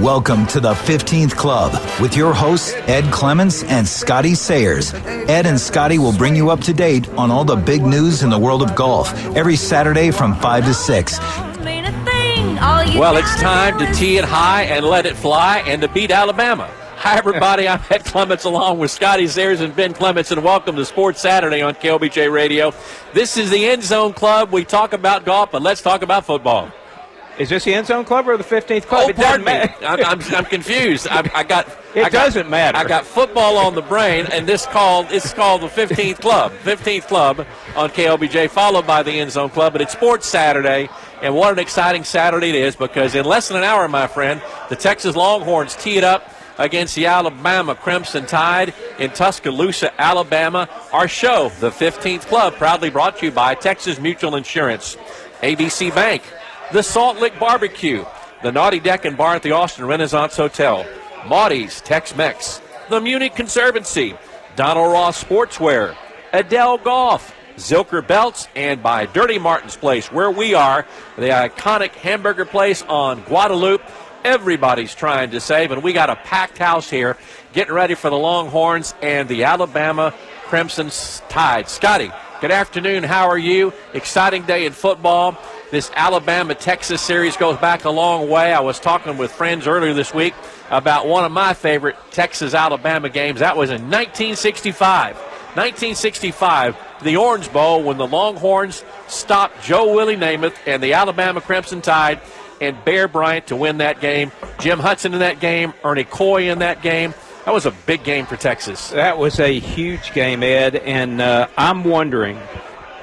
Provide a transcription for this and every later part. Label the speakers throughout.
Speaker 1: Welcome to the 15th Club with your hosts, Ed Clements and Scotty Sayers. Ed and Scotty will bring you up to date on all the big news in the world of golf every Saturday from 5 to 6.
Speaker 2: Well, it's time to tee it high and let it fly and to beat Alabama. Hi, everybody. I'm Ed Clements along with Scotty Sayers and Ben Clements, and welcome to Sports Saturday on KLBJ Radio. This is the End Zone Club. We talk about golf, but let's talk about football.
Speaker 3: Is this the end zone club or the 15th club?
Speaker 2: Oh, it pardon me. I'm, I'm, I'm, confused. I, I got.
Speaker 3: It
Speaker 2: I got,
Speaker 3: doesn't matter.
Speaker 2: I got football on the brain, and this called it's called the 15th club. 15th club on KLBJ, followed by the end zone club. But it's Sports Saturday, and what an exciting Saturday it is because in less than an hour, my friend, the Texas Longhorns tee it up against the Alabama Crimson Tide in Tuscaloosa, Alabama. Our show, the 15th Club, proudly brought to you by Texas Mutual Insurance, ABC Bank, the Salt Lick Barbecue, the Naughty Deck and Bar at the Austin Renaissance Hotel, Maudie's Tex Mex, the Muni Conservancy, Donald Ross Sportswear, Adele Golf, Zilker Belts, and by Dirty Martin's Place, where we are, the iconic hamburger place on Guadalupe. Everybody's trying to save, and we got a packed house here getting ready for the Longhorns and the Alabama Crimson Tide. Scotty, good afternoon. How are you? Exciting day in football. This Alabama Texas series goes back a long way. I was talking with friends earlier this week about one of my favorite Texas Alabama games. That was in 1965. 1965, the Orange Bowl, when the Longhorns stopped Joe Willie Namath and the Alabama Crimson Tide and Bear Bryant to win that game. Jim Hudson in that game, Ernie Koy in that game. That was a big game for Texas.
Speaker 3: That was a huge game, Ed, and uh, I'm wondering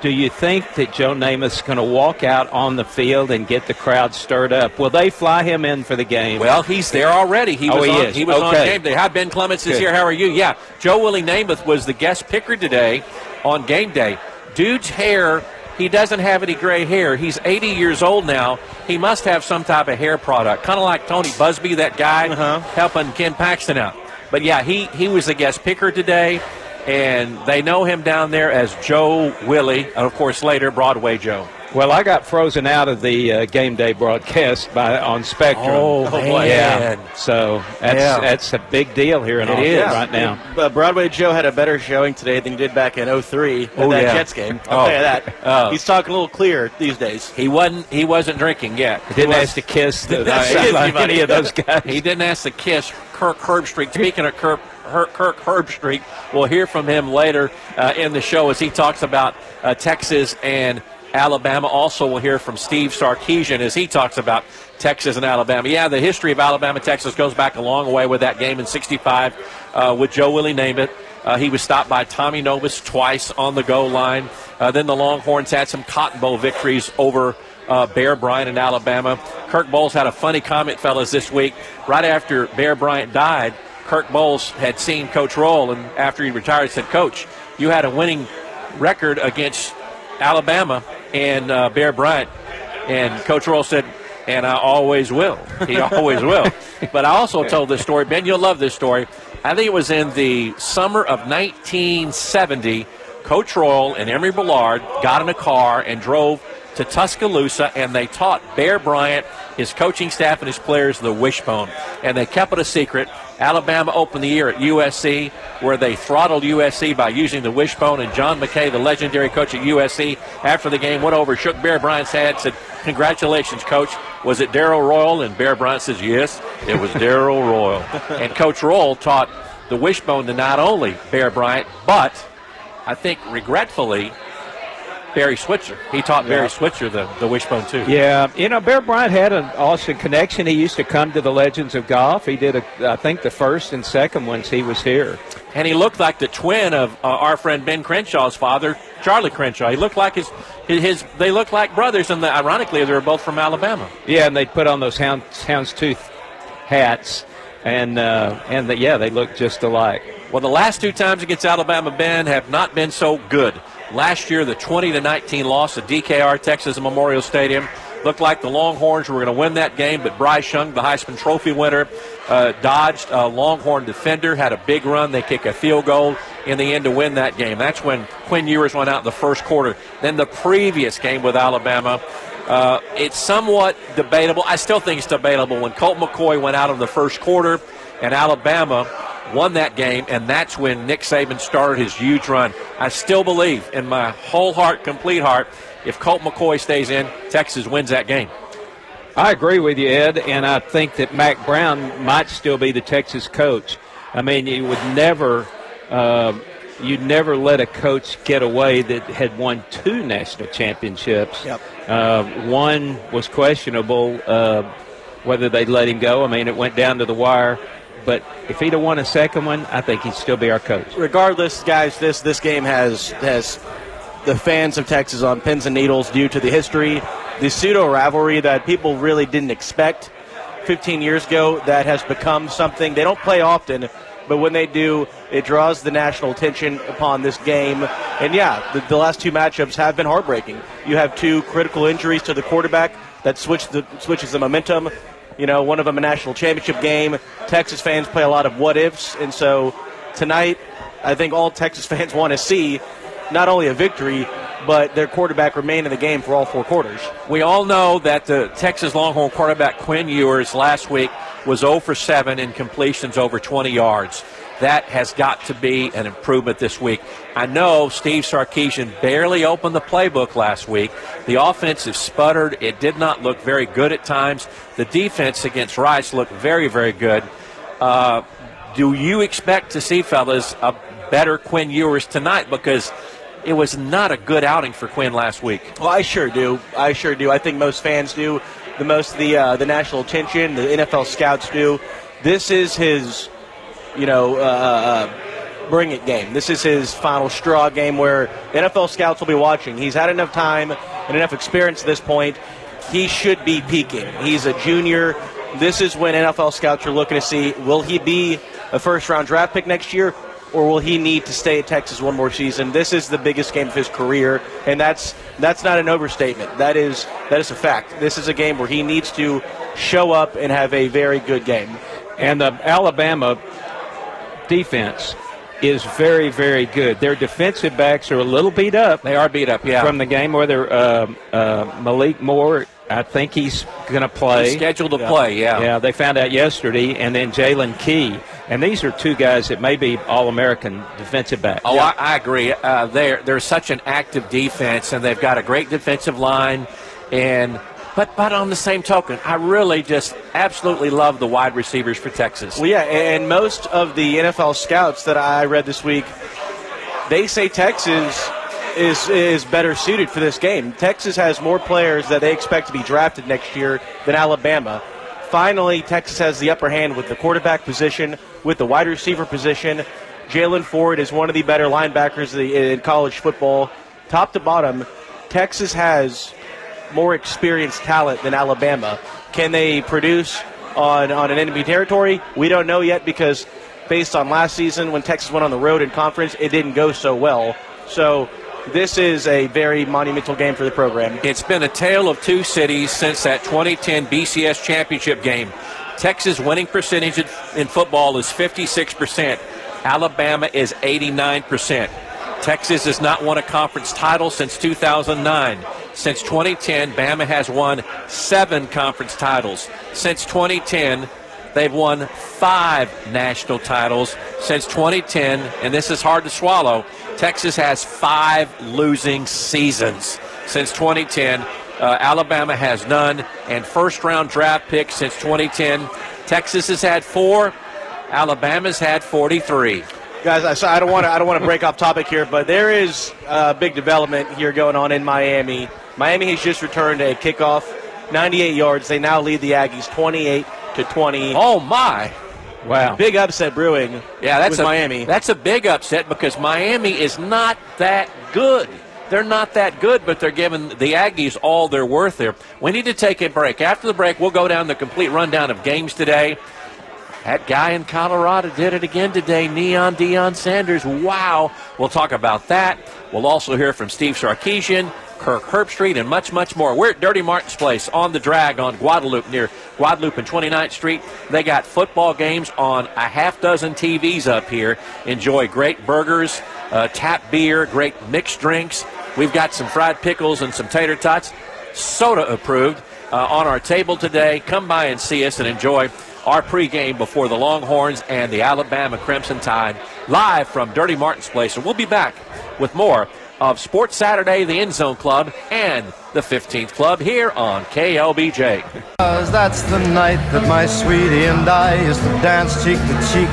Speaker 3: do you think that Joe Namath's going to walk out on the field and get the crowd stirred up? Will they fly him in for the game?
Speaker 2: Well, he's there already. He
Speaker 3: oh,
Speaker 2: was,
Speaker 3: he
Speaker 2: on,
Speaker 3: is.
Speaker 2: He was
Speaker 3: okay.
Speaker 2: on game day. Hi, Ben Clements is
Speaker 3: Good.
Speaker 2: here. How are you? Yeah, Joe Willie Namath was the guest picker today on game day. Dude's hair, he doesn't have any gray hair. He's 80 years old now. He must have some type of hair product, kind of like Tony Buzbee, that guy
Speaker 3: Uh-huh.
Speaker 2: helping Ken Paxton out. But yeah, he, he was the guest picker today and they know him down there as Joe Willie, and of course later Broadway Joe.
Speaker 3: Well, I got frozen out of the uh, game day broadcast by on Spectrum.
Speaker 2: Oh, man.
Speaker 3: yeah. So that's
Speaker 2: Yeah.
Speaker 3: that's a big deal here in
Speaker 2: It
Speaker 3: Austin
Speaker 2: is.
Speaker 3: right now.
Speaker 4: Uh, Broadway Joe had a better showing today than he did back in 03 at
Speaker 2: Oh,
Speaker 4: that
Speaker 2: yeah.
Speaker 4: Jets game. I'll
Speaker 2: Oh.
Speaker 4: tell you that.
Speaker 2: Oh.
Speaker 4: He's talking a little clearer these days.
Speaker 2: He wasn't he wasn't drinking yet.
Speaker 3: Didn't
Speaker 2: He was-
Speaker 3: ask to kiss the,
Speaker 2: Didn't ask to kiss
Speaker 3: like
Speaker 2: anybody.
Speaker 3: any of those guys.
Speaker 2: He didn't ask to kiss Kirk Herbstreit. Speaking of Kirk, Kirk Herbstreit, we'll hear from him later uh, in the show as he talks about uh, Texas and Alabama. Also, we'll hear from Steve Sarkisian as he talks about Texas and Alabama. Yeah, the history of Alabama Texas goes back a long way with that game in '65 uh, with Joe Willie Namath. Uh, he was stopped by Tommy Nobis twice on the goal line. Uh, then the Longhorns had some Cotton Bowl victories over uh, Bear Bryant in Alabama. Kirk Bohls had a funny comment, fellas, this week. Right after Bear Bryant died, Kirk Bohls had seen Coach Royal, and after he retired, said, Coach, you had a winning record against Alabama and uh, Bear Bryant. And Coach Royal said, and I always will. He always will. But I also told this story. Ben, you'll love this story. I think it was in the summer of 1970. Coach Royal and Emory Bellard got in a car and drove to Tuscaloosa, and they taught Bear Bryant, his coaching staff, and his players the wishbone. And they kept it a secret. Alabama opened the year at USC, where they throttled USC by using the wishbone. And John McKay, the legendary coach at USC, after the game went over, shook Bear Bryant's hand, said, Congratulations, coach. Was it Darrell Royal? And Bear Bryant says, Yes, it was Darrell Royal. And Coach Royal taught the wishbone to not only Bear Bryant, but I think regretfully, Barry Switzer. He taught Barry Switzer the, the wishbone too.
Speaker 3: Yeah, you know, Bear Bryant had an Austin connection. He used to come to the Legends of Golf. He did, a, I think, the first and second ones he was here.
Speaker 2: And he looked like the twin of uh, our friend Ben Crenshaw's father, Charlie Crenshaw. He looked like his, his, his they looked like brothers, and the, ironically, they were both from Alabama.
Speaker 3: Yeah, and they'd put on those hound, houndstooth hats, and uh, and the, yeah, they looked just alike.
Speaker 2: Well, the last two times against Alabama, Ben, have not been so good. Last year, the 20 to 19 loss at DKR Texas Memorial Stadium looked like the Longhorns were going to win that game, but Bryce Young, the Heisman Trophy winner, uh, dodged a Longhorn defender, had a big run. They kick a field goal in the end to win that game. That's when Quinn Ewers went out in the first quarter. Then the previous game with Alabama, Uh, it's somewhat debatable. I still think it's debatable when Colt McCoy went out in the first quarter and Alabama won that game, and that's when Nick Saban started his huge run. I still believe in my whole heart, complete heart, if Colt McCoy stays in, Texas wins that game.
Speaker 3: I agree with you, Ed, and I think that Mack Brown might still be the Texas coach. I mean, you would never. Uh, you'd never let a coach get away that had won two national championships.
Speaker 4: Yep.
Speaker 3: Uh, one was questionable uh, whether they'd let him go. I mean, it went down to the wire. But if he'd have won a second one, I think he'd still be our coach.
Speaker 4: Regardless, guys, this this game has has the fans of Texas on pins and needles due to the history, the pseudo rivalry that people really didn't expect 15 years ago. That has become something they don't play often, but when they do, it draws the national attention upon this game. And yeah, the, the last two matchups have been heartbreaking. You have two critical injuries to the quarterback that switch the, switches the momentum. You know, one of them a national championship game. Texas fans play a lot of what ifs, and so tonight, I think all Texas fans want to see not only a victory, but their quarterback remain in the game for all four quarters.
Speaker 2: We all know that the Texas Longhorn quarterback Quinn Ewers last week was 0 for 7 in completions over 20 yards. That has got to be an improvement this week. I know Steve Sarkisian barely opened the playbook last week. The offense sputtered. It did not look very good at times. The defense against Rice looked very, very good. Uh, do you expect to see, fellas, a better Quinn Ewers tonight? Because it was not a good outing for Quinn last week.
Speaker 4: Well, I sure do. I sure do. I think most fans do. The most the uh, the national attention, the NFL scouts do. This is his you know, uh, uh, bring it game. This is his final straw game where NFL scouts will be watching. He's had enough time and enough experience at this point. He should be peaking. He's a junior. This is when NFL scouts are looking to see will he be a first round draft pick next year or will he need to stay at Texas one more season? This is the biggest game of his career, and that's that's not an overstatement. That is that is a fact. This is a game where he needs to show up and have a very good game.
Speaker 3: And the Alabama defense is very, very good. Their defensive backs are a little beat up.
Speaker 2: They are beat up, yeah.
Speaker 3: From the game where they're uh, uh, Malik Moore, I think he's going to play.
Speaker 2: He's scheduled to yeah. play, yeah.
Speaker 3: Yeah, they found out yesterday, and then Jalen Key. And these are two guys that may be All American defensive backs.
Speaker 2: Oh, yeah. I, I, agree. Uh, they're, they're such an active defense, and they've got a great defensive line. And but but on the same token, I really just absolutely love the wide receivers for Texas.
Speaker 4: Well, yeah, and most of the NFL scouts that I read this week, they say Texas is is better suited for this game. Texas has more players that they expect to be drafted next year than Alabama. Finally, Texas has the upper hand with the quarterback position, with the wide receiver position. Jalen Ford is one of the better linebackers in college football. Top to bottom, Texas has more experienced talent than Alabama. Can they produce on, on an enemy territory? We don't know yet because based on last season when Texas went on the road in conference, it didn't go so well. So this is a very monumental game for the program.
Speaker 2: It's been a tale of two cities since that 2010 BCS championship game. Texas winning percentage in football is 56%. Alabama is 89%. Texas has not won a conference title since 2009. Since 2010, Bama has won seven conference titles. Since 2010, they've won five national titles. Since 2010, and this is hard to swallow, Texas has five losing seasons. Since 2010, uh, Alabama has none. And first round draft picks since 2010, Texas has had four, Alabama's had 43
Speaker 4: guys. I, I don't want to. I don't want to break off topic here, but there is a big development here going on in Miami. Miami has just returned a kickoff, 98 yards. They now lead the Aggies 28 to 20.
Speaker 2: Oh my!
Speaker 3: Wow.
Speaker 4: Big upset brewing.
Speaker 2: Yeah, that's
Speaker 4: a,
Speaker 2: Miami. That's a big upset because Miami is not that good. They're not that good, but they're giving the Aggies all they're worth there. We need to take a break. After the break, we'll go down the complete rundown of games today. That guy in Colorado did it again today, Neon Deion Sanders. Wow. We'll talk about that. We'll also hear from Steve Sarkisian, Kirk Herbstreit, and much, much more. We're at Dirty Martin's place on the drag on Guadalupe near Guadalupe and 29th Street. They got football games on a half dozen TVs up here. Enjoy great burgers, uh, tap beer, great mixed drinks. We've got some fried pickles and some tater tots. soda approved uh, on our table today. Come by and see us and enjoy our pregame before the Longhorns and the Alabama Crimson Tide live from Dirty Martin's Place. And we'll be back with more of Sports Saturday, the End Zone Club, and the 15th Club here on KLBJ.
Speaker 5: That's the night that my sweetie and I used to dance cheek to cheek.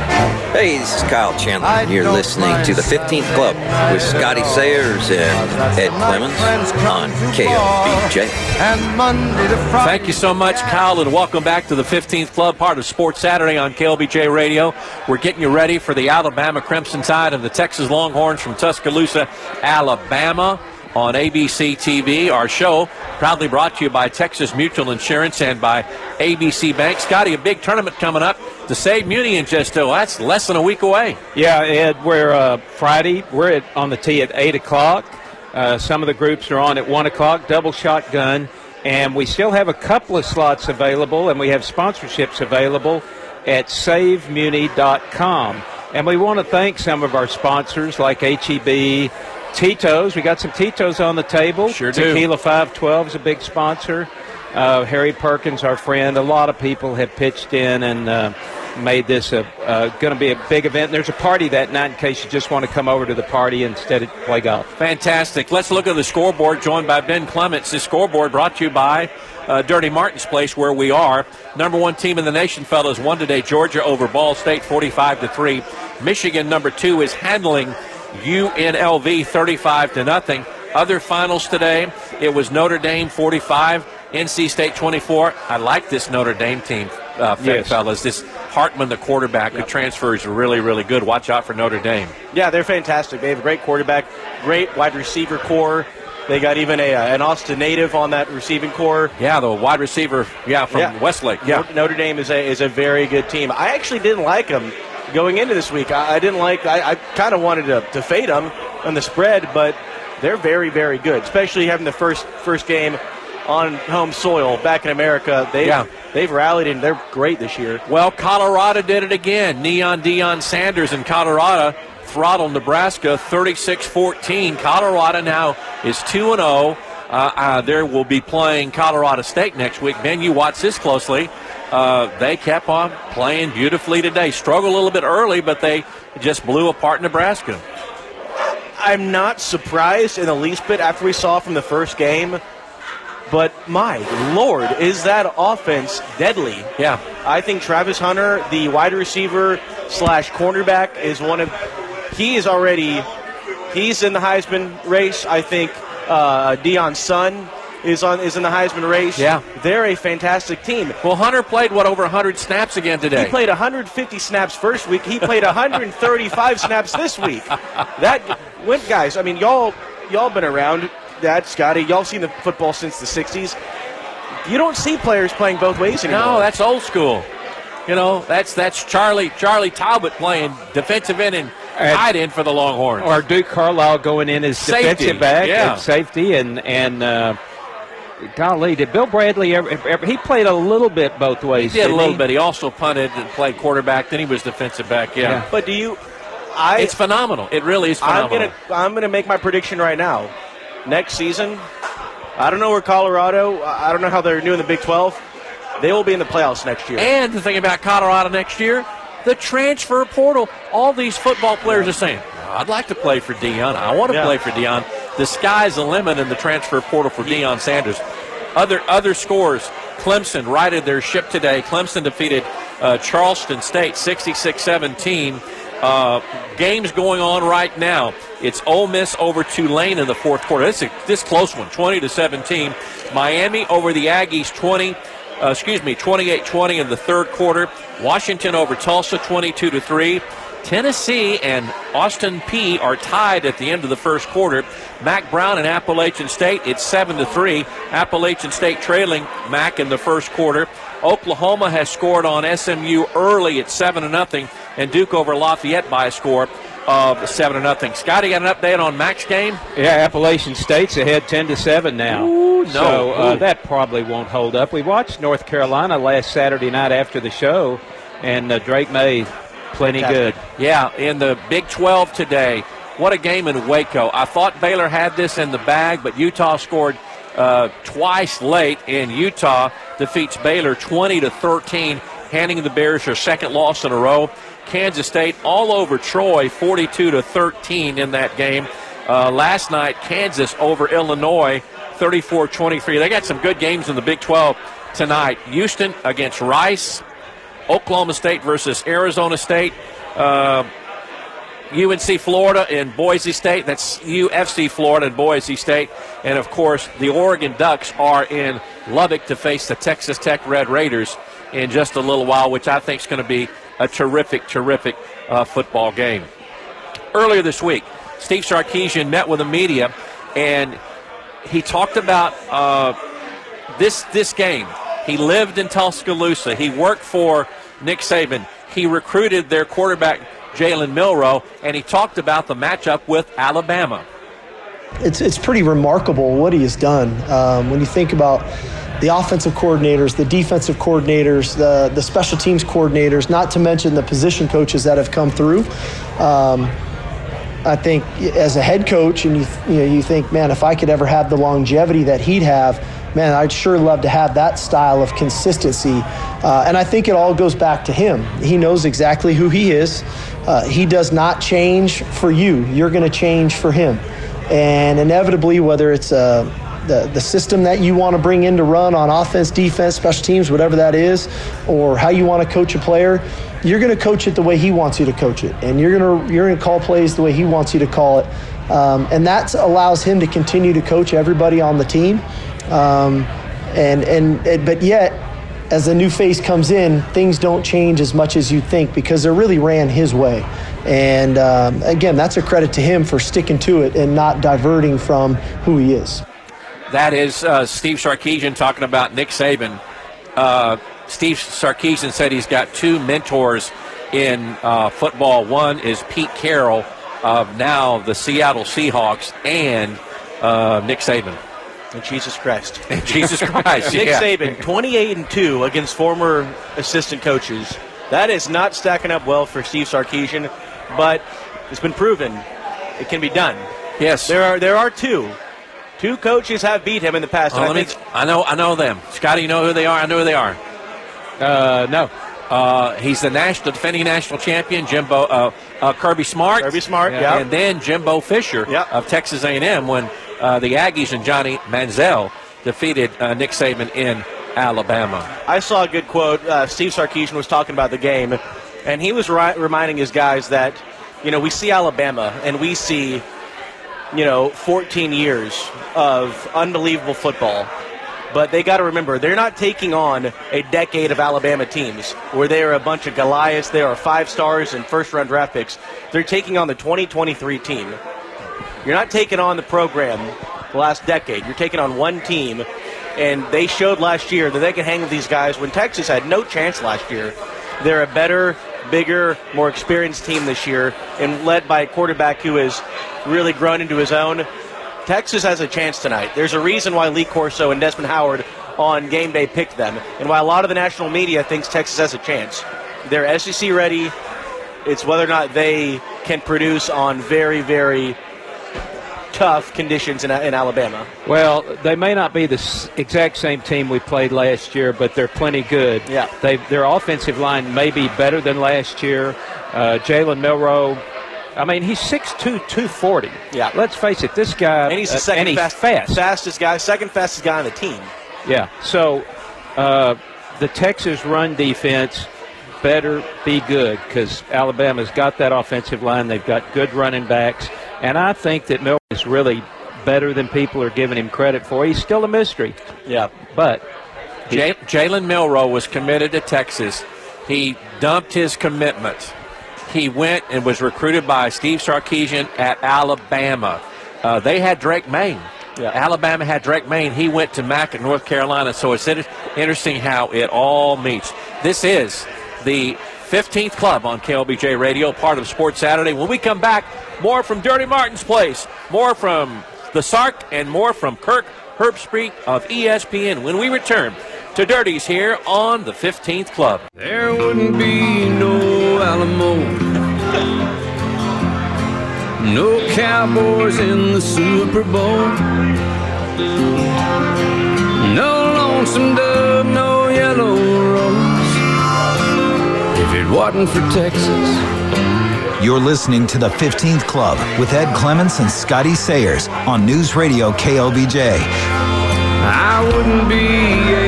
Speaker 6: Hey, this is Kyle Chandler, and you're listening to the 15th Club with Scotty Sayers and Ed Clements on KLBJ.
Speaker 5: And Monday to Friday.
Speaker 2: Thank you so much, Kyle, and welcome back to the 15th Club, part of Sports Saturday on KLBJ Radio. We're getting you ready for the Alabama Crimson Tide and the Texas Longhorns from Tuscaloosa, Alabama on ABC TV. Our show proudly brought to you by Texas Mutual Insurance and by ABC Bank. Scotty, a big tournament coming up to save Muni in just oh, that's less than a week away.
Speaker 3: Yeah, Ed, we're uh, Friday. We're at, on the tee at 8 o'clock. Uh, some of the groups are on at 1 o'clock, double shotgun. And we still have a couple of slots available, and we have sponsorships available at savemuni.com. And we want to thank some of our sponsors like HEB, Tito's. We got some Tito's on the table.
Speaker 2: Sure do.
Speaker 3: Tequila 512 is a big sponsor. Uh, Harry Perkins, our friend. A lot of people have pitched in and uh, made this a uh, going to be a big event. There's a party that night in case you just want to come over to the party instead of play golf.
Speaker 2: Fantastic. Let's look at the scoreboard, joined by Ben Clements. The scoreboard brought to you by uh, Dirty Martin's Place, where we are. Number one team in the nation, fellas, won today. Georgia over Ball State, 45 to three. Michigan, number two, is handling UNLV, 35 to nothing. Other finals today, it was Notre Dame 45, NC State 24. I like this Notre Dame team, uh,
Speaker 3: Yes.
Speaker 2: fellas. This Hartman, the quarterback, who transfers really, really good. Watch out for Notre Dame.
Speaker 4: Yeah, they're fantastic. They have a great quarterback, great wide receiver corps. They got even a, uh, an Austin native on that receiving corps.
Speaker 2: Yeah, the wide receiver, yeah, from
Speaker 4: Yeah.
Speaker 2: Westlake. Yeah.
Speaker 4: Notre- Notre Dame is a is a very good team. I actually didn't like them going into this week. I, I didn't like. I, I kind of wanted to, to fade them on the spread, but they're very very good. Especially having the first first game on home soil back in America. They
Speaker 2: Yeah.
Speaker 4: they've rallied and they're great this year.
Speaker 2: Well, Colorado did it again. Neon Deion Sanders in Colorado throttled Nebraska 36-14. Colorado now is 2 and 0. Uh, uh, there will be playing Colorado State next week. Ben, you watch this closely. Uh, they kept on playing beautifully today. Struggled a little bit early, but they just blew apart Nebraska.
Speaker 4: I'm not surprised in the least bit after we saw from the first game. But my lord, is that offense deadly?
Speaker 2: Yeah.
Speaker 4: I think Travis Hunter, the wide receiver slash cornerback, is one of. He is already. He's in the Heisman race. I think uh, Deion's son is on is in the Heisman race.
Speaker 2: Yeah.
Speaker 4: they're a fantastic team.
Speaker 2: Well, Hunter played what over 100 snaps again today.
Speaker 4: He played 150 snaps first week. He played 135 snaps this week. That went, guys. I mean, y'all y'all been around that, Scotty. Y'all seen the football since the 60s. You don't see players playing both ways anymore.
Speaker 2: No, that's old school. You know, that's that's Charlie Charlie Talbert playing defensive end and
Speaker 3: And-
Speaker 2: tight end for the Longhorns.
Speaker 3: Or Duke Carlisle going in as
Speaker 2: Safety,
Speaker 3: defensive back
Speaker 2: yeah.
Speaker 3: and safety, and and uh, golly, did Bill Bradley ever, ever? He played a little bit both ways.
Speaker 2: he did a little
Speaker 3: he?
Speaker 2: bit. He also punted and played quarterback. Then he was defensive back. Yeah,
Speaker 3: Yeah.
Speaker 4: But do you? I
Speaker 2: it's phenomenal. It really is
Speaker 4: I'm
Speaker 2: phenomenal.
Speaker 4: gonna I'm gonna make my prediction right now. Next season, I don't know where Colorado. I don't know how they're doing the Big 12. They will be in the playoffs next year.
Speaker 2: And the thing about Colorado next year, the transfer portal. All these football players are saying, "I'd like to play for Deion. I want to
Speaker 4: Yeah.
Speaker 2: play for Deion." The sky's the limit in the transfer portal for Deion Sanders. Other other scores: Clemson righted their ship today. Clemson defeated uh, Charleston State 66-17. Uh, games going on right now. It's Ole Miss over Tulane in the fourth quarter. This is this close one, 20 to 17. Miami over the Aggies, 20 uh, excuse me, 28-20 in the third quarter. Washington over Tulsa, 22 to three. Tennessee and Austin Peay are tied at the end of the first quarter. Mack Brown and Appalachian State, it's seven to three. Appalachian State trailing Mack in the first quarter. Oklahoma has scored on SMU early at seven to nothing, and Duke over Lafayette by a score of seven to nothing. Scotty, got an update on Mack's game?
Speaker 3: Yeah, Appalachian State's ahead ten to seven now.
Speaker 2: Ooh, no.
Speaker 3: So uh, that probably won't hold up. We watched North Carolina last Saturday night after the show, and uh, Drake Maye plenty
Speaker 4: Fantastic.
Speaker 3: good.
Speaker 2: Yeah, in the Big 12 today. What a game in Waco. I thought Baylor had this in the bag, but Utah scored uh, twice late, and Utah defeats Baylor 20 to 13, handing the Bears their second loss in a row. Kansas State all over Troy, 42 to 13 in that game. Uh, last night, Kansas over Illinois, 34 23. They got some good games in the Big 12 tonight. Houston against Rice, Oklahoma State versus Arizona State. Uh, UNC Florida and Boise State. That's UFC Florida and Boise State. And of course, the Oregon Ducks are in Lubbock to face the Texas Tech Red Raiders in just a little while, which I think is going to be a terrific, terrific uh, football game. Earlier this week, Steve Sarkisian met with the media and he talked about uh, this this game. He lived in Tuscaloosa. He worked for Nick Saban. He recruited their quarterback Jalen Milroe, and he talked about the matchup with Alabama.
Speaker 7: It's, it's pretty remarkable what he has done. Um, when you think about the offensive coordinators, the defensive coordinators, the, the special teams coordinators, not to mention the position coaches that have come through. Um, I think as a head coach, and you, you, know, you think, man, if I could ever have the longevity that he'd have, man, I'd sure love to have that style of consistency. Uh, and I think it all goes back to him. He knows exactly who he is. Uh, he does not change for you. You're going to change for him. And inevitably, whether it's uh, the, the system that you want to bring in to run on offense, defense, special teams, whatever that is, or how you want to coach a player, you're going to coach it the way he wants you to coach it. And you're going to, you're going to call plays the way he wants you to call it. Um, and that allows him to continue to coach everybody on the team. Um, and, and, but yet, as a new face comes in, things don't change as much as you think because they're really ran his way. And um, again, that's a credit to him for sticking to it and not diverting from who he is.
Speaker 2: That is uh, Steve Sarkisian talking about Nick Saban. Uh, Steve Sarkisian said he's got two mentors in uh, football. One is Pete Carroll of now the Seattle Seahawks and uh, Nick Saban.
Speaker 4: And Jesus Christ.
Speaker 2: And Jesus Christ.
Speaker 4: Nick
Speaker 2: yeah.
Speaker 4: Saban, 28 and 2 against former assistant coaches. That is not stacking up well for Steve Sarkisian, but it's been proven it can be done.
Speaker 2: Yes.
Speaker 4: There are there are two. Two coaches have beat him in the past.
Speaker 2: Oh,
Speaker 4: I,
Speaker 2: me, I know I know them. Scotty, you know who they are? I know who they are.
Speaker 3: Uh, no.
Speaker 2: Uh, he's the national defending national champion, Jimbo uh, uh, Kirby Smart.
Speaker 4: Kirby Smart, yeah.
Speaker 2: And then Jimbo Fisher of Texas A&M when uh, the Aggies and Johnny Manziel defeated uh, Nick Saban in Alabama.
Speaker 4: I saw a good quote. Uh, Steve Sarkisian was talking about the game, and he was ri- reminding his guys that, you know, we see Alabama and we see, you know, 14 years of unbelievable football. But they got to remember, they're not taking on a decade of Alabama teams where they are a bunch of Goliaths. They are five stars and first round draft picks. They're taking on the 2023 team. You're not taking on the program the last decade. You're taking on one team, and they showed last year that they can hang with these guys when Texas had no chance last year. They're a better, bigger, more experienced team this year, and led by a quarterback who has really grown into his own. Texas has a chance tonight. There's a reason why Lee Corso and Desmond Howard on game day picked them, and why a lot of the national media thinks Texas has a chance. They're SEC ready. It's whether or not they can produce on very, very tough conditions in, in Alabama.
Speaker 3: Well, they may not be the exact same team we played last year, but they're plenty good.
Speaker 4: Yeah.
Speaker 3: They, their offensive line may be better than last year. Uh, Jalen Milroe, I mean, he's 6'2", 240.
Speaker 4: Yeah.
Speaker 3: Let's face it, this guy.
Speaker 4: And he's the
Speaker 3: uh,
Speaker 4: second
Speaker 3: and he's
Speaker 4: fast,
Speaker 3: fast.
Speaker 4: fastest guy, second fastest guy on the team.
Speaker 3: Yeah. So uh, the Texas run defense better be good because Alabama's got that offensive line. They've got good running backs. And I think that Milroe is really better than people are giving him credit for. He's still a mystery.
Speaker 4: Yeah.
Speaker 3: But
Speaker 2: Jalen Milroe was committed to Texas. He dumped his commitment. He went and was recruited by Steve Sarkisian at Alabama. Uh, they had Drake Main.
Speaker 4: Yeah.
Speaker 2: Alabama had Drake Main. He went to Mack at North Carolina. So it's interesting how it all meets. This is the 15th club on KLBJ Radio, part of Sports Saturday. When we come back, more from Dirty Martin's Place, more from the Sark, and more from Kirk Herbstreit of ESPN when we return to Dirties here on the 15th Club.
Speaker 8: There wouldn't be no Alamo, no Cowboys in the Super Bowl. No lonesome dove, no yellow rose. If it wasn't for Texas.
Speaker 1: You're listening to the 15th Club with Ed Clements and Scotty Sayers on News Radio KLBJ.
Speaker 8: I wouldn't be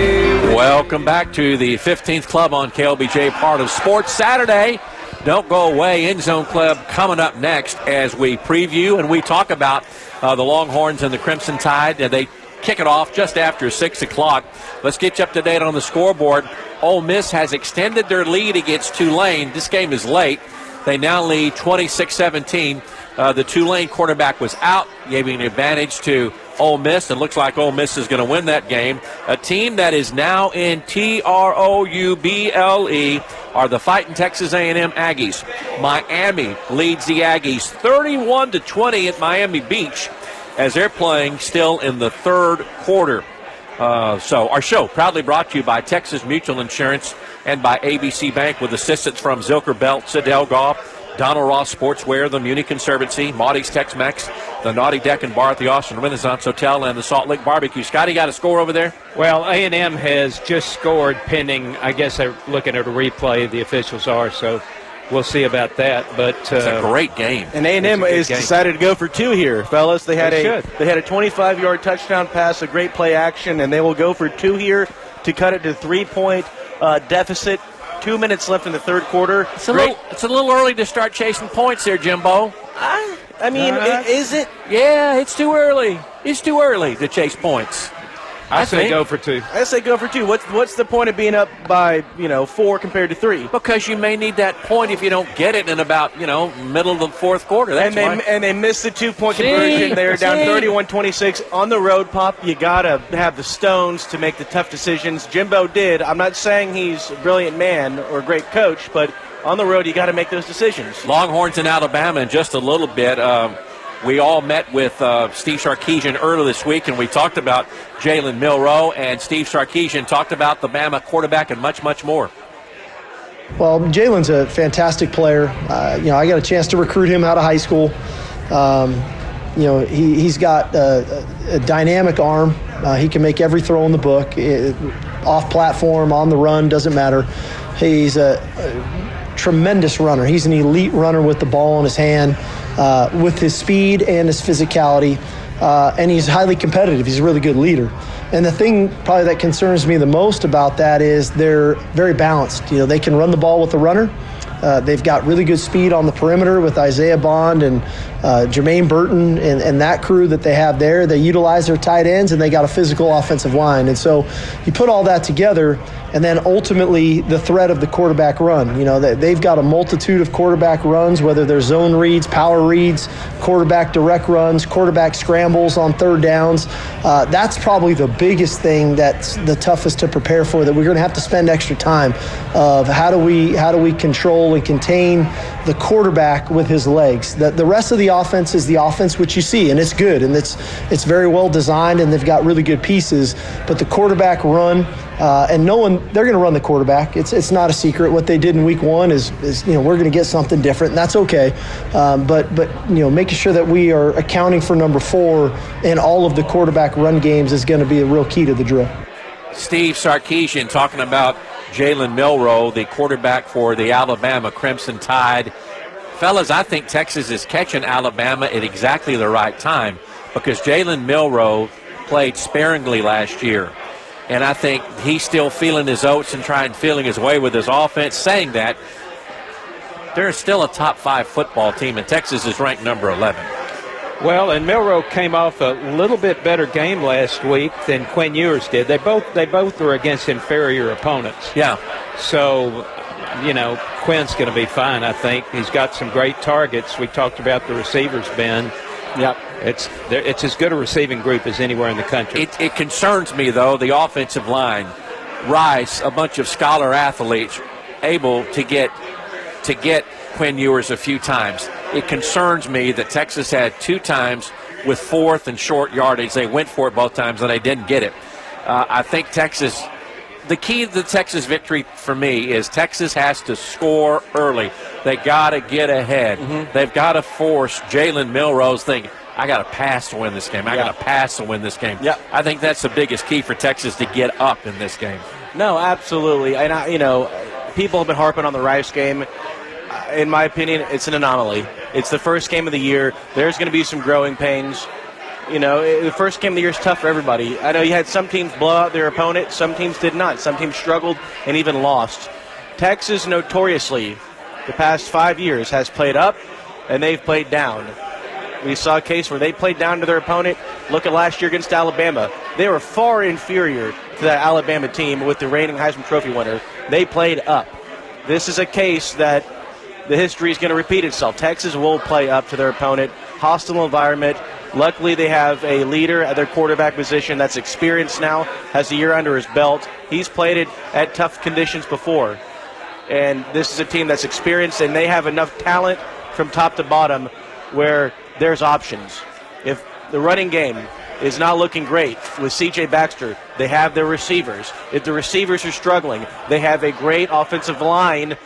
Speaker 2: Welcome back to the 15th Club on KLBJ, part of Sports Saturday. Don't go away. End Zone Club coming up next as we preview and we talk about uh, the Longhorns and the Crimson Tide. They kick it off just after 6 o'clock. Let's get you up to date on the scoreboard. Ole Miss has extended their lead against Tulane. This game is late. They now lead 26 17. Uh, the Tulane quarterback was out, giving an advantage to Ole Miss. It looks like Ole Miss is going to win that game. A team that is now in T R O U B L E are the fighting Texas A&M Aggies. Miami leads the Aggies 31 to 20 at Miami Beach as they're playing still in the third quarter. Uh, so our show proudly brought to you by Texas Mutual Insurance and by ABC Bank with assistance from Zilker Belt, Sidell Golf, Donald Ross Sportswear, the Muni Conservancy, Maudie's Tex-Mex, the Naughty Deck and Bar at the Austin Renaissance Hotel, and the Salt Lick Barbecue. Scotty, got a score over there?
Speaker 3: Well, A&M has just scored pending, I guess they're looking at a replay, the officials are, so we'll see about that. But uh,
Speaker 2: It's a great game.
Speaker 4: And A&M
Speaker 3: It's a
Speaker 4: is
Speaker 3: game.
Speaker 4: decided to go for two here, fellas. They had
Speaker 3: They
Speaker 4: a
Speaker 3: should.
Speaker 4: they had a 25-yard touchdown pass, a great play action, and they will go for two here to cut it to three-point uh, deficit. Two minutes left in the third quarter.
Speaker 2: It's a,
Speaker 4: Great-
Speaker 2: little, it's a little early to start chasing points there, Jimbo.
Speaker 4: I, I mean,
Speaker 3: Uh,
Speaker 4: is it?
Speaker 2: Yeah, it's too early. It's too early to chase points.
Speaker 3: I,
Speaker 2: I
Speaker 3: say
Speaker 2: think-
Speaker 3: go for two.
Speaker 4: I say go for two. What's what's the point of being up by you know four compared to three?
Speaker 2: Because you may need that point if you don't get it in about, you know, middle of the fourth quarter. That's
Speaker 4: and they
Speaker 2: why.
Speaker 4: and they missed the two point conversion. They're down 31-26 on the road. Pop, you gotta have the stones to make the tough decisions. Jimbo did. I'm not saying he's a brilliant man or a great coach, but on the road you got to make those decisions.
Speaker 2: Longhorns in Alabama in just a little bit. Um, we all met with uh, Steve Sarkisian earlier this week, and we talked about Jalen Milroe, and Steve Sarkisian talked about the Bama quarterback and much, much more.
Speaker 7: Well, Jalen's a fantastic player. Uh, you know, I got a chance to recruit him out of high school. Um, you know, he, he's got a, a dynamic arm. Uh, he can make every throw in the book, it, off platform, on the run, doesn't matter. He's a, a tremendous runner. He's an elite runner with the ball in his hand, uh, with his speed and his physicality. Uh, and he's highly competitive. He's a really good leader. And the thing probably that concerns me the most about that is they're very balanced. You know, they can run the ball with the runner. Uh, they've got really good speed on the perimeter with Isaiah Bond and uh, Jermaine Burton and, and that crew that they have there. They utilize their tight ends and they got a physical offensive line. And so you put all that together, and then ultimately the threat of the quarterback run. You know, they, they've got a multitude of quarterback runs, whether they're zone reads, power reads, quarterback direct runs, quarterback scrambles on third downs. Uh, that's probably the biggest thing that's the toughest to prepare for. That we're going to have to spend extra time of how do we how do we control and contain the quarterback with his legs. The, the rest of the offense is the offense which you see, and it's good and it's it's very well designed, and they've got really good pieces. But the quarterback run. Uh, and no one, they're going to run the quarterback. It's it's not a secret. What they did in week one is, is you know, we're going to get something different, and that's okay. Um, but but you know, making sure that we are accounting for number four in all of the quarterback run games is going to be a real key to the drill.
Speaker 2: Steve Sarkisian talking about Jalen Milroe, the quarterback for the Alabama Crimson Tide. Fellas, I think Texas is catching Alabama at exactly the right time because Jalen Milroe played sparingly last year. And I think he's still feeling his oats and trying feeling his way with his offense. Saying that, they're still a top five football team, and Texas is ranked number 11.
Speaker 3: Well, and Milroe came off a little bit better game last week than Quinn Ewers did. They both they both were against inferior opponents.
Speaker 2: Yeah.
Speaker 3: So, you know, Quinn's going to be fine. I think he's got some great targets. We talked about the receivers, Ben.
Speaker 4: Yep.
Speaker 3: It's it's as good a receiving group as anywhere in the country.
Speaker 2: It, it concerns me, though, the offensive line. Rice, a bunch of scholar athletes, able to get to get Quinn Ewers a few times. It concerns me that Texas had two times with fourth and short yardage. They went for it both times and they didn't get it. Uh, I think Texas. The key to the Texas victory for me is Texas has to score early. They got to get ahead. They've got to force Jalen Milrose thing. I got to pass to win this game. I
Speaker 4: Yeah.
Speaker 2: got to pass to win this game.
Speaker 4: Yeah.
Speaker 2: I think that's the biggest key for Texas to get up in this game.
Speaker 4: No, absolutely. And I, you know, people have been harping on the Rice game. Uh, In my opinion, it's an anomaly. It's the first game of the year. There's going to be some growing pains. You know, eh, the first game of the year is tough for everybody. I know you had some teams blow out their opponent, some teams did not. Some teams struggled and even lost. Texas, notoriously, the past five years, has played up and they've played down. We saw a case where they played down to their opponent. Look at last year against Alabama. They were far inferior to that Alabama team with the reigning Heisman Trophy winner. They played up. This is a case that the history is going to repeat itself. Texas will play up to their opponent. Hostile environment. Luckily, they have a leader at their quarterback position that's experienced now, has a year under his belt. He's played it at tough conditions before. And this is a team that's experienced, and they have enough talent from top to bottom where there's options. If the running game is not looking great with CJ Baxter, they have their receivers. If the receivers are struggling, they have a great offensive line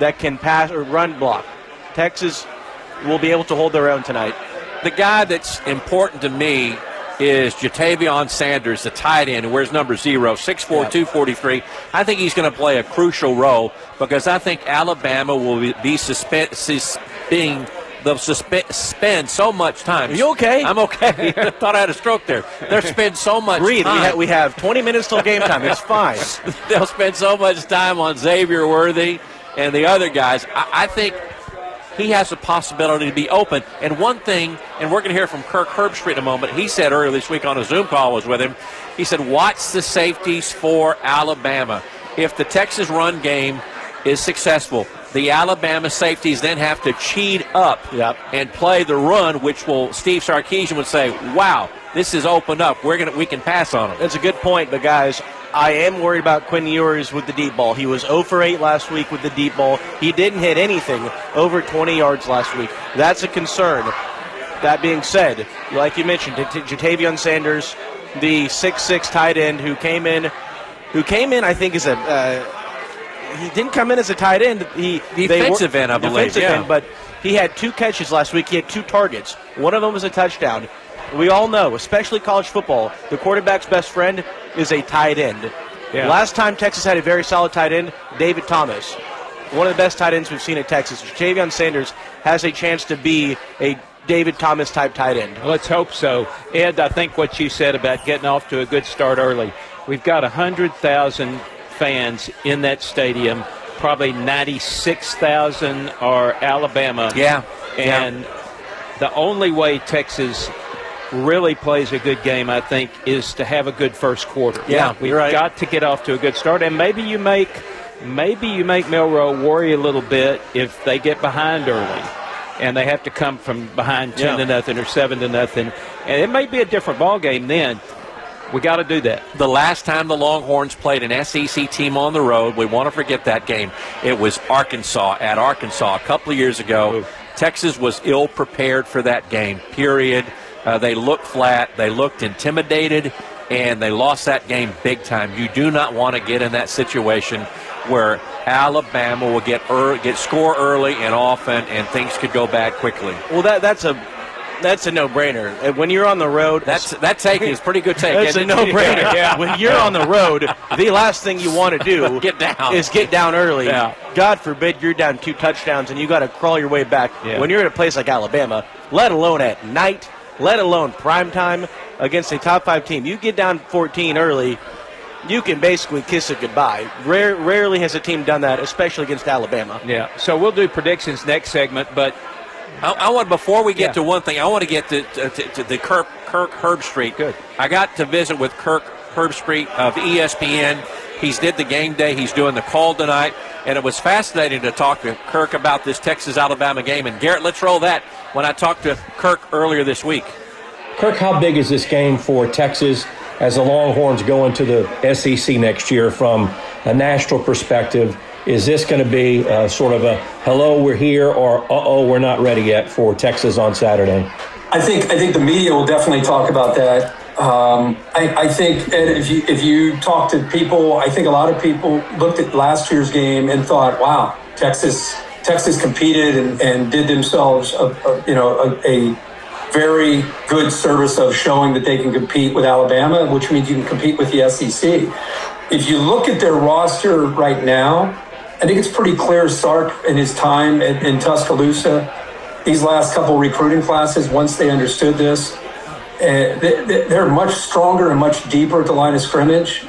Speaker 4: that can pass or run block. Texas will be able to hold their own tonight.
Speaker 2: The guy that's important to me is Jatavion Sanders, the tight end, who wears number zero, 6'4", 243. I think he's going to play a crucial role because I think Alabama will be, suspend, sus, they'll suspe- spend so much time.
Speaker 4: Are you okay?
Speaker 2: I'm okay. I thought I had a stroke there. They'll spend so much
Speaker 4: Breathe. We,
Speaker 2: time.
Speaker 4: ha- we have 20 minutes till game time. It's fine.
Speaker 2: they'll spend so much time on Xavier Worthy and the other guys. I, I think he has a possibility to be open. And one thing, and we're going to hear from Kirk Herbstreit in a moment. He said earlier this week on a Zoom call I was with him. He said, "Watch the safeties for Alabama. If the Texas run game is successful." The Alabama safeties then have to cheat up
Speaker 4: Yep.
Speaker 2: and play the run, which will Steve Sarkisian would say, "Wow, this is opened up. We're gonna we can pass on them."
Speaker 4: That's a good point, but guys, I am worried about Quinn Ewers with the deep ball. He was 0 for 8 last week with the deep ball. He didn't hit anything over 20 yards last week. That's a concern. That being said, like you mentioned, Jatavion Sanders, the 6'6 tight end who came in, who came in, I think, as a. Uh, he didn't come in as a tight end. He
Speaker 2: Defensive
Speaker 4: were-
Speaker 2: end, I believe,
Speaker 4: defensive
Speaker 2: yeah.
Speaker 4: end, but he had two catches last week. He had two targets. One of them was a touchdown. We all know, especially college football, the quarterback's best friend is a tight end.
Speaker 3: Yeah.
Speaker 4: Last time Texas had a very solid tight end, David Thomas. One of the best tight ends we've seen at Texas. Jatavion Sanders has a chance to be a David Thomas type tight end.
Speaker 3: Let's hope so. Ed, I think what you said about getting off to a good start early. We've got 100,000 fans in that stadium. Probably 96,000 are Alabama.
Speaker 2: Yeah.
Speaker 3: And the only way Texas really plays a good game, I think, is to have a good first quarter.
Speaker 4: Yeah,
Speaker 3: we've
Speaker 4: right.
Speaker 3: got to get off to a good start, and maybe you make maybe you make Milroe worry a little bit if they get behind early. And they have to come from behind ten
Speaker 4: Yeah.
Speaker 3: to nothing or seven to nothing, and it may be a different ball game then. We got to do that.
Speaker 2: the last time the Longhorns played an SEC team on the road, we want to forget that game. It was Arkansas at Arkansas a couple of years ago. Texas was ill prepared for that game, period. Uh, they looked flat, they looked intimidated, and they lost that game big time. You do not want to get in that situation where Alabama will get ear get score early and often, and things could go bad quickly.
Speaker 4: Well, that that's a that's a no-brainer. When you're on the road,
Speaker 2: That's that take is pretty good take.
Speaker 4: It's a no-brainer.
Speaker 2: Yeah.
Speaker 4: When you're on the road, the last thing you want to do
Speaker 2: Get down.
Speaker 4: is get down early.
Speaker 2: Yeah.
Speaker 4: God forbid you're down two touchdowns and you got to crawl your way back.
Speaker 3: Yeah.
Speaker 4: When you're at a place like Alabama, let alone at night, let alone prime time against a top five team, you get down 14 early. You can basically kiss it goodbye. Rare, rarely has a team done that, especially against Alabama.
Speaker 3: Yeah. So we'll do predictions next segment, but
Speaker 2: I, I want before we get
Speaker 3: Yeah.
Speaker 2: to one thing, I want to get to, to, to the Kirk Kirk Herbstreit.
Speaker 3: Good.
Speaker 2: I got to visit with Kirk Herbstreit of ESPN. He's did the game day. He's doing the call tonight, and it was fascinating to talk to Kirk about this Texas Alabama game. And Garrett, let's roll that. When I talked to Kirk earlier this week,
Speaker 9: Kirk, how big is this game for Texas as the Longhorns go into the SEC next year from a national perspective? Is this going to be uh, sort of a hello, we're here, or uh oh, we're not ready yet for Texas on Saturday?
Speaker 10: I think I think the media will definitely talk about that. Um, I, I think if you if you talk to people, I think a lot of people looked at last year's game and thought, "Wow, Texas Texas competed and, and did themselves a, a you know a, a very good service of showing that they can compete with Alabama, which means you can compete with the SEC. If you look at their roster right now, I think it's pretty clear Sark and his time in, in Tuscaloosa, these last couple recruiting classes, once they understood this, Eh, they're much stronger and much deeper at the line of scrimmage.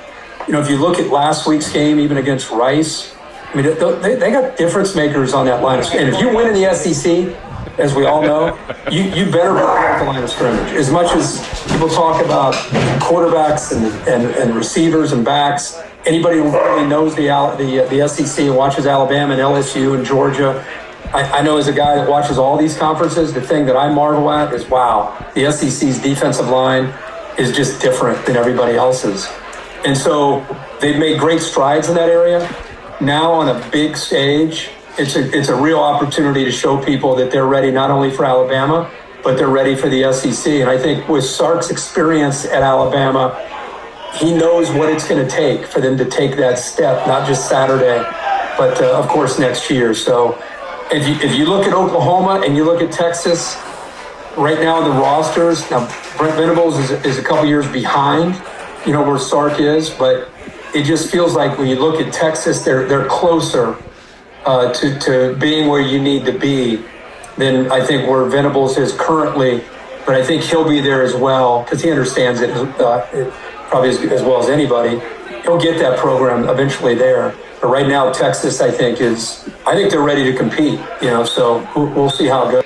Speaker 10: You know, if you look at last week's game, even against Rice, I mean, they, they got difference makers on that line of scrimmage. And if you win in the SEC, as we all know, you, you better protect the line of scrimmage. As much as people talk about quarterbacks and, and, and receivers and backs, anybody who really knows the, the, the SEC and watches Alabama and LSU and Georgia, I, I, know as a guy that watches all these conferences, the thing that I marvel at is wow, the SEC's defensive line is just different than everybody else's. And so they've made great strides in that area. Now on a big stage, it's a, it's a real opportunity to show people that they're ready not only for Alabama, but they're ready for the SEC. And I think with Sark's experience at Alabama, he knows what it's going to take for them to take that step, not just Saturday, but uh, of course next year. So if you, if you look at Oklahoma and you look at Texas, right now the rosters, now Brent Venables is, is a couple years behind, you know, where Sark is, but it just feels like when you look at Texas, they're, they're closer uh, to, to being where you need to be than I think where Venables is currently. But I think he'll be there as well because he understands it, uh, probably as, as, well as anybody. He'll get that program eventually there. But right now, Texas, I think, is I think they're ready to compete. You know, so we'll, we'll see how it goes.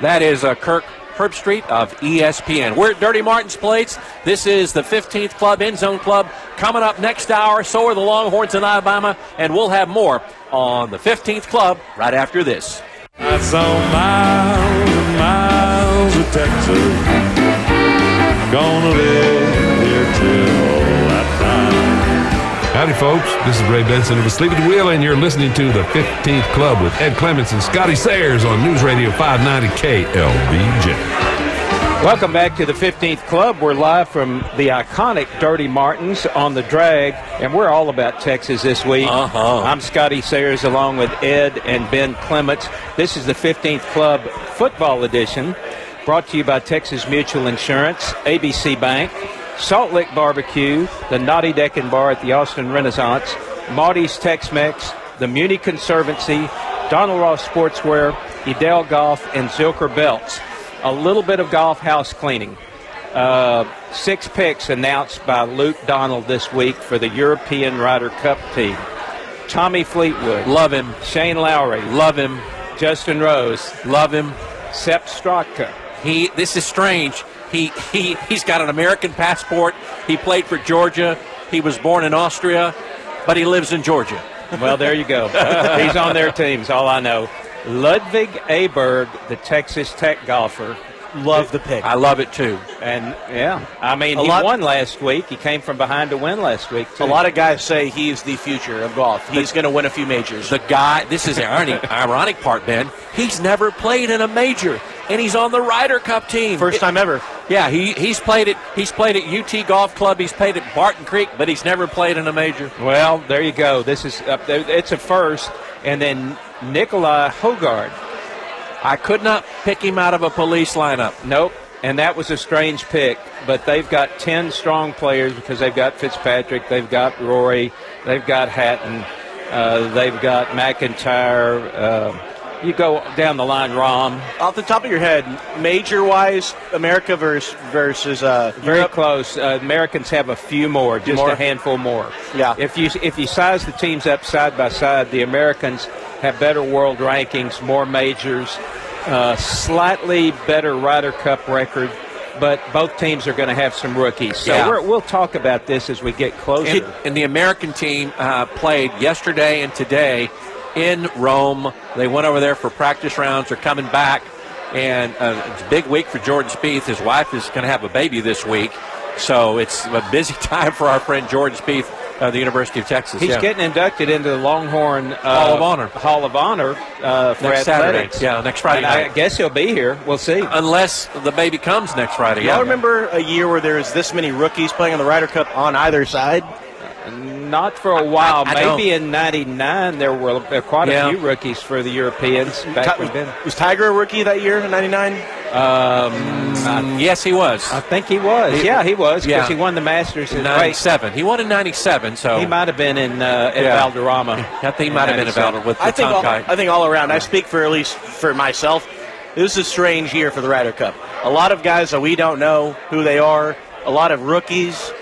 Speaker 2: That is uh, Kirk Herbstreit of ESPN. We're at Dirty Martin's Place. This is the 15th Club, End Zone Club. Coming up next hour, so are the Longhorns in Alabama, and we'll have more on the 15th Club right after this.
Speaker 11: I saw miles and miles of Texas. Gonna live
Speaker 12: Howdy, folks. This is Ray Benson of the Sleep at the Wheel, and you're listening to the 15th Club with Ed Clements and Scotty Sayers on News Radio 590 KLBJ.
Speaker 3: Welcome back to the 15th Club. We're live from the iconic Dirty Martins on the drag, and we're all about Texas this week.
Speaker 2: Uh-huh.
Speaker 3: I'm Scotty Sayers along with Ed and Ben Clements. This is the 15th Club football edition brought to you by Texas Mutual Insurance, ABC Bank, Salt Lick Barbecue, the Naughty Deccan Bar at the Austin Renaissance, Marty's Tex-Mex, the Muni Conservancy, Donald Ross Sportswear, Edel Golf, and Zilker Belts a little bit of golf house cleaning. Uh, six picks announced by Luke Donald this week for the European Ryder Cup team. Tommy Fleetwood.
Speaker 2: Love him.
Speaker 3: Shane Lowry.
Speaker 2: Love him.
Speaker 3: Justin Rose.
Speaker 2: Love him.
Speaker 3: Sepp Straka.
Speaker 2: He this is strange. He he he's got an American passport. He played for Georgia. He was born in Austria, but he lives in Georgia.
Speaker 3: Well, there you go. he's on their teams, all I know. Ludvig Aberg, the Texas Tech golfer.
Speaker 4: Love the pick.
Speaker 2: I love it too.
Speaker 3: And yeah, I mean,
Speaker 4: A
Speaker 3: he
Speaker 4: lot-
Speaker 3: won last week. He came from behind to win last week. Too.
Speaker 4: A lot of guys say he's the future of golf. He's going to win a few majors.
Speaker 2: The guy. This is the ironic, ironic part, Ben. He's never played in a major, and he's on the Ryder Cup team.
Speaker 4: First time ever.
Speaker 2: Yeah, he, he's played it. He's played at UT Golf Club. He's played at Barton Creek, but he's never played in a major.
Speaker 3: Well, there you go. This is uh, it's a first, and then Nicolai Hojgaard.
Speaker 2: I could not pick him out of a police lineup.
Speaker 3: Nope. And that was a strange pick, but they've got 10 strong players because they've got Fitzpatrick, they've got Rory, they've got Hatton, uh, they've got MacIntyre. Uh, you go down the line, Rom.
Speaker 4: Off the top of your head, major wise, America versus versus uh,
Speaker 3: Very
Speaker 4: Europe.
Speaker 3: close. Uh, Americans have a few more, just
Speaker 4: more?
Speaker 3: a handful more.
Speaker 4: Yeah.
Speaker 3: If you if you size the teams up side by side, the Americans have better world rankings, more majors, uh, slightly better Ryder Cup record, but both teams are going to have some rookies. So
Speaker 2: Yeah.
Speaker 3: we're, we'll talk about this as we get closer.
Speaker 2: And, and the American team uh, played yesterday and today in Rome. They went over there for practice rounds. They're coming back, and uh, it's a big week for Jordan Spieth. His wife is going to have a baby this week, so it's a busy time for our friend Jordan Spieth, uh, the University of Texas.
Speaker 3: He's
Speaker 2: yeah.
Speaker 3: getting inducted into the Longhorn uh,
Speaker 2: Hall of Honor.
Speaker 3: Hall of Honor uh, for
Speaker 2: Next Saturday.
Speaker 3: athletics.
Speaker 2: Yeah, next Friday
Speaker 3: And I guess he'll be here. We'll see.
Speaker 2: unless the baby comes next Friday.
Speaker 4: Y'all
Speaker 2: Yeah.
Speaker 4: remember a year where there was this many rookies playing in the Ryder Cup on either side?
Speaker 3: Not for a while.
Speaker 2: I don't-
Speaker 3: Maybe in '99 there were uh, quite a
Speaker 2: Yeah.
Speaker 3: few rookies for the Europeans. Back
Speaker 4: Ti-
Speaker 3: when
Speaker 4: was Tiger a rookie that year in '99?
Speaker 2: Um, yes, he was.
Speaker 3: I think he was.
Speaker 2: He-
Speaker 3: yeah, he was because
Speaker 2: yeah.
Speaker 3: he won the Masters in
Speaker 2: in '97. He won in '97, so
Speaker 3: He might have been in uh, at
Speaker 2: Yeah.
Speaker 3: Valderrama.
Speaker 2: I think he might have been in
Speaker 3: 97.
Speaker 2: Valder with the
Speaker 4: I think all,
Speaker 2: Tonkai.
Speaker 4: I think all around. I speak for at least for myself. This is a strange year for the Ryder Cup. A lot of guys that we don't know who they are. A lot of rookies.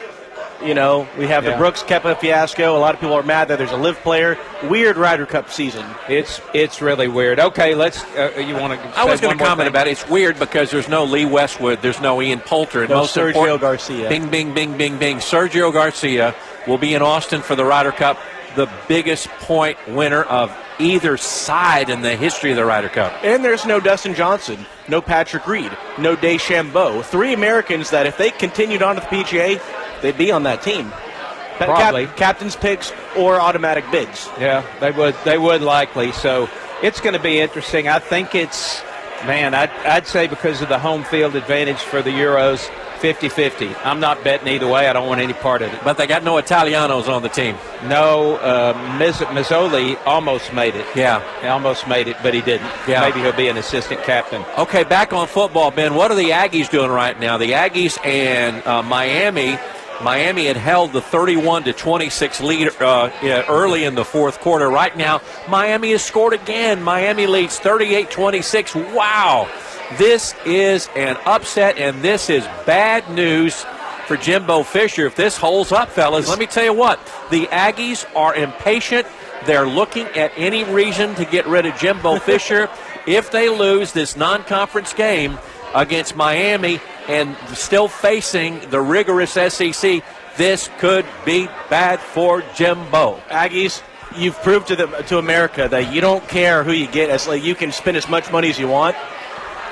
Speaker 4: You know, we have
Speaker 3: Yeah.
Speaker 4: the Brooks Koepka fiasco. A lot of people are mad that there's a LIV player. Weird Ryder Cup season.
Speaker 3: It's it's really weird. Okay, let's. Uh, you want to?
Speaker 2: I was going to comment about it. It's weird because there's no Lee Westwood, there's no Ian Poulter, and
Speaker 4: No
Speaker 2: most
Speaker 4: Sergio Garcia.
Speaker 2: Bing, bing, bing, bing, bing. Sergio Garcia will be in Austin for the Ryder Cup, the biggest point winner of either side in the history of the Ryder Cup.
Speaker 4: And there's no Dustin Johnson, no Patrick Reed, no DeChambeau. Three Americans that if they continued on to the PGA, they'd be on that team. Pa- cap-
Speaker 3: Probably.
Speaker 4: captain's picks or automatic bids.
Speaker 3: Yeah, they would. They would likely. So it's going to be interesting. I think it's, man, I'd, I'd say because of the home field advantage for the Euros, 50-50. I'm not betting either way. I don't want any part of it.
Speaker 2: But they got no Italianos on the team.
Speaker 3: No, uh, Miz- Mazzoli almost made it.
Speaker 2: Yeah.
Speaker 3: He almost made it, but he didn't.
Speaker 2: Yeah.
Speaker 3: Maybe he'll be an assistant captain.
Speaker 2: Okay, back on football, Ben. What are the Aggies doing right now? The Aggies and uh, Miami. Miami had held the 31 to 26 lead uh, early in the fourth quarter. Right now, Miami has scored again. Miami leads 38-26. Wow, this is an upset, and this is bad news for Jimbo Fisher. If this holds up, fellas, let me tell you what: the Aggies are impatient. They're looking at any reason to get rid of Jimbo Fisher. If they lose this non-conference game against Miami and still facing the rigorous SEC, this could be bad for Jimbo.
Speaker 4: Aggies, you've proved to the to America that you don't care who you get. As like you can spend as much money as you want.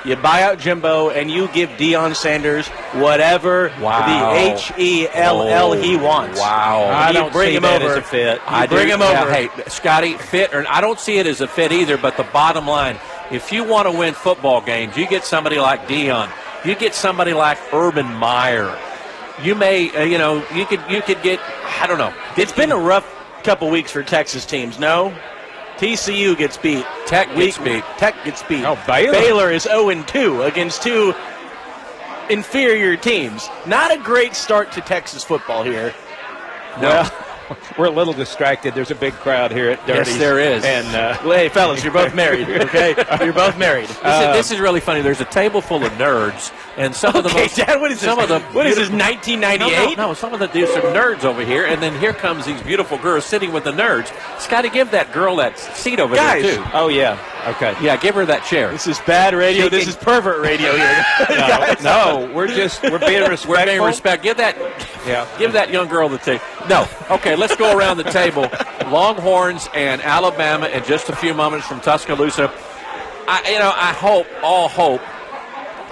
Speaker 4: You buy out Jimbo and you give Deion Sanders whatever
Speaker 2: Wow.
Speaker 4: the H E L L he oh, wants.
Speaker 2: Wow.
Speaker 3: I
Speaker 4: You
Speaker 3: don't
Speaker 4: bring
Speaker 3: see
Speaker 4: him
Speaker 3: that
Speaker 4: over.
Speaker 3: as a fit.
Speaker 4: You
Speaker 2: I
Speaker 4: bring
Speaker 2: do-
Speaker 4: him
Speaker 2: yeah,
Speaker 4: over.
Speaker 2: Hey, Scotty, fit or I don't see it as a fit either. But the bottom line, if you want to win football games, you get somebody like Deion. You get somebody like Urban Meyer. You may, uh, you know, you could you could get. I don't know.
Speaker 4: It's been a rough couple weeks for Texas teams. No, TCU gets beat.
Speaker 2: Tech gets beat.
Speaker 4: Tech gets beat.
Speaker 3: Oh, Baylor.
Speaker 4: Baylor is 0 2 against two inferior teams. Not a great start to Texas football here.
Speaker 3: Well, we're a little distracted. There's a big crowd here at
Speaker 2: Derby.
Speaker 3: Yes,
Speaker 2: there is.
Speaker 3: And uh,
Speaker 4: Well, hey, fellas, you're both married. Okay, you're both married.
Speaker 2: This, is, this is really funny. There's a table full of nerds, and some of the
Speaker 4: Okay,
Speaker 2: most.
Speaker 4: Dad, what is this?
Speaker 2: Some of the
Speaker 4: what is this?
Speaker 2: beautiful-
Speaker 4: 1998?
Speaker 2: No, no, no, some of the dudes are nerds over here, and then here comes these beautiful girls sitting with the nerds. It's got to give that girl that seat over
Speaker 4: Guys.
Speaker 2: there too.
Speaker 3: oh yeah, okay.
Speaker 2: Yeah, give her that chair.
Speaker 4: This is bad radio.
Speaker 2: She
Speaker 4: This
Speaker 2: can-
Speaker 4: is pervert radio here.
Speaker 3: No, no, we're just we're being respectful.
Speaker 2: We're being respect. Give that,
Speaker 3: Yeah.
Speaker 2: give that young girl the table. No, okay. Let's go around the table. Longhorns and Alabama in just a few moments from Tuscaloosa. I, you know, I hope, all hope,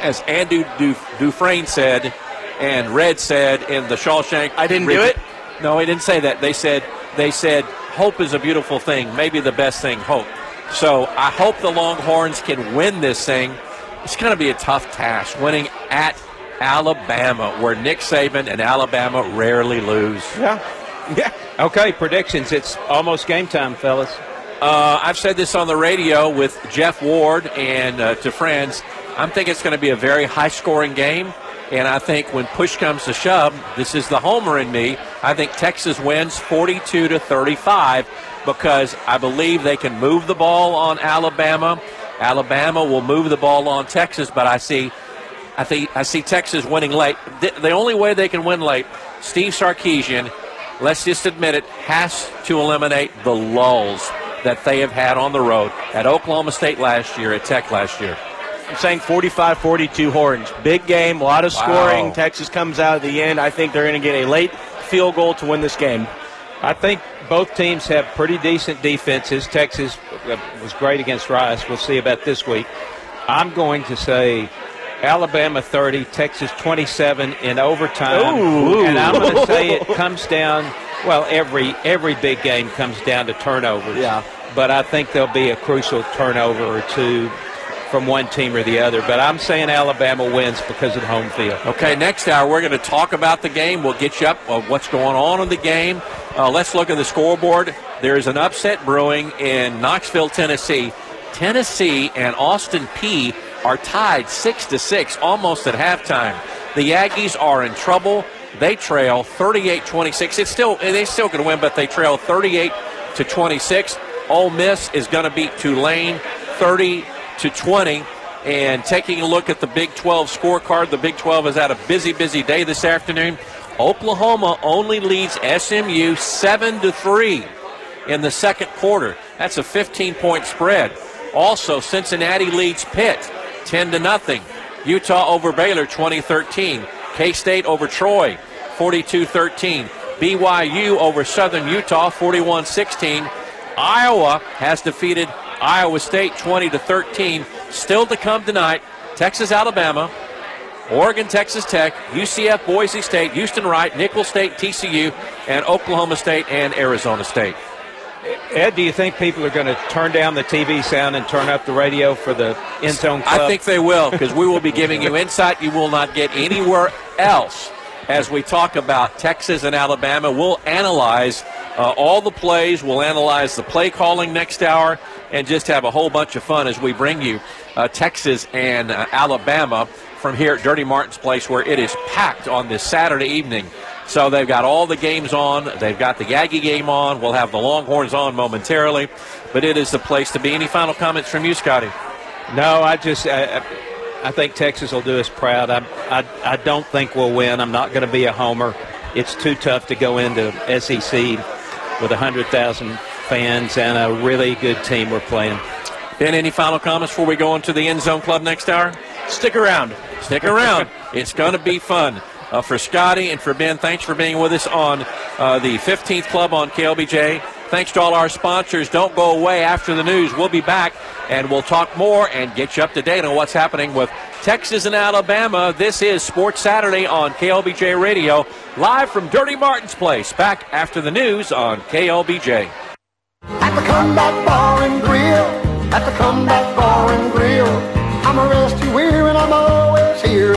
Speaker 2: as Andrew Du- Dufresne said, and Red said in the Shawshank.
Speaker 4: I didn't do it?
Speaker 2: No, he didn't say that. They said they said hope is a beautiful thing. Maybe the best thing, hope. So I hope the Longhorns can win this thing. It's going to be a tough task, winning at Alabama, where Nick Saban and Alabama rarely lose.
Speaker 3: Yeah, yeah. Okay, predictions. It's almost game time, fellas.
Speaker 2: Uh, I've said this on the radio with Jeff Ward and uh, to friends. I'm thinking it's going to be a very high scoring game. And I think when push comes to shove, this is the homer in me. I think Texas wins 42 to 35 because I believe they can move the ball on Alabama. Alabama will move the ball on Texas, but I see I think I see Texas winning late. The, the only way they can win late, Steve Sarkisian, let's just admit it, has to eliminate the lulls that they have had on the road at Oklahoma State last year, at Tech last year.
Speaker 4: I'm saying 45 42 Horns. Big game, a lot of
Speaker 2: Wow.
Speaker 4: scoring. Texas comes out at the end. I think they're going to get a late field goal to win this game.
Speaker 3: I think both teams have pretty decent defenses. Texas uh, was great against Rice. We'll see about this week. I'm going to say Alabama 30, Texas 27 in overtime.
Speaker 4: Ooh.
Speaker 3: And I'm going to say it comes down. Well, every every big game comes down to turnovers.
Speaker 4: Yeah.
Speaker 3: But I think there'll be a crucial turnover or two from one team or the other. But I'm saying Alabama wins because of the home field.
Speaker 2: Okay, next hour we're going to talk about the game. We'll get you up on what's going on in the game. Uh, let's look at the scoreboard. There is an upset brewing in Knoxville, Tennessee. Tennessee and Austin Peay are tied six to six, almost at halftime. The Aggies are in trouble. They trail 38-26. It's still they still to win, but they trail 38 to 26. Ole Miss is going to beat Tulane 30 to 20. And taking a look at the Big 12 scorecard, the Big 12 has had a busy, busy day this afternoon. Oklahoma only leads SMU 7 to 3 in the second quarter. That's a 15 point spread. Also, Cincinnati leads Pitt 10 to nothing. Utah over Baylor 2013. K State over Troy 42 13. BYU over Southern Utah 41 16. Iowa has defeated Iowa State 20 to 13. Still to come tonight, Texas, Alabama, Oregon, Texas Tech, UCF, Boise State, Houston Wright, Nicholls State, TCU, and Oklahoma State and Arizona State.
Speaker 3: Ed, do you think people are going to turn down the TV sound and turn up the radio for the End Zone Club?
Speaker 2: I think they will because we will be giving you insight you will not get anywhere else as we talk about Texas and Alabama. We'll analyze uh, all the plays, we'll analyze the play calling next hour, and just have a whole bunch of fun as we bring you uh, Texas and uh, Alabama from here at Dirty Martin's Place, where it is packed on this Saturday evening. So they've got all the games on. They've got the Aggie game on. We'll have the Longhorns on momentarily. But it is the place to be. Any final comments from you, Scotty?
Speaker 3: No, I just I, I think Texas will do us proud. I, I, I don't think we'll win. I'm not going to be a homer. It's too tough to go into SEC with 100,000 fans and a really good team we're playing.
Speaker 2: Ben, any final comments before we go into the End Zone Club next hour?
Speaker 4: Stick around.
Speaker 2: Stick around. it's going to be fun. Uh, for Scotty and for Ben, thanks for being with us on uh, the 15th Club on KLBJ. Thanks to all our sponsors. Don't go away after the news. We'll be back and we'll talk more and get you up to date on what's happening with Texas and Alabama. This is Sports Saturday on KLBJ Radio, live from Dirty Martin's Place. Back after the news on KLBJ.
Speaker 5: At the Comeback Bar and Grill, at the Comeback Bar I'm a rescue here and I'm always here.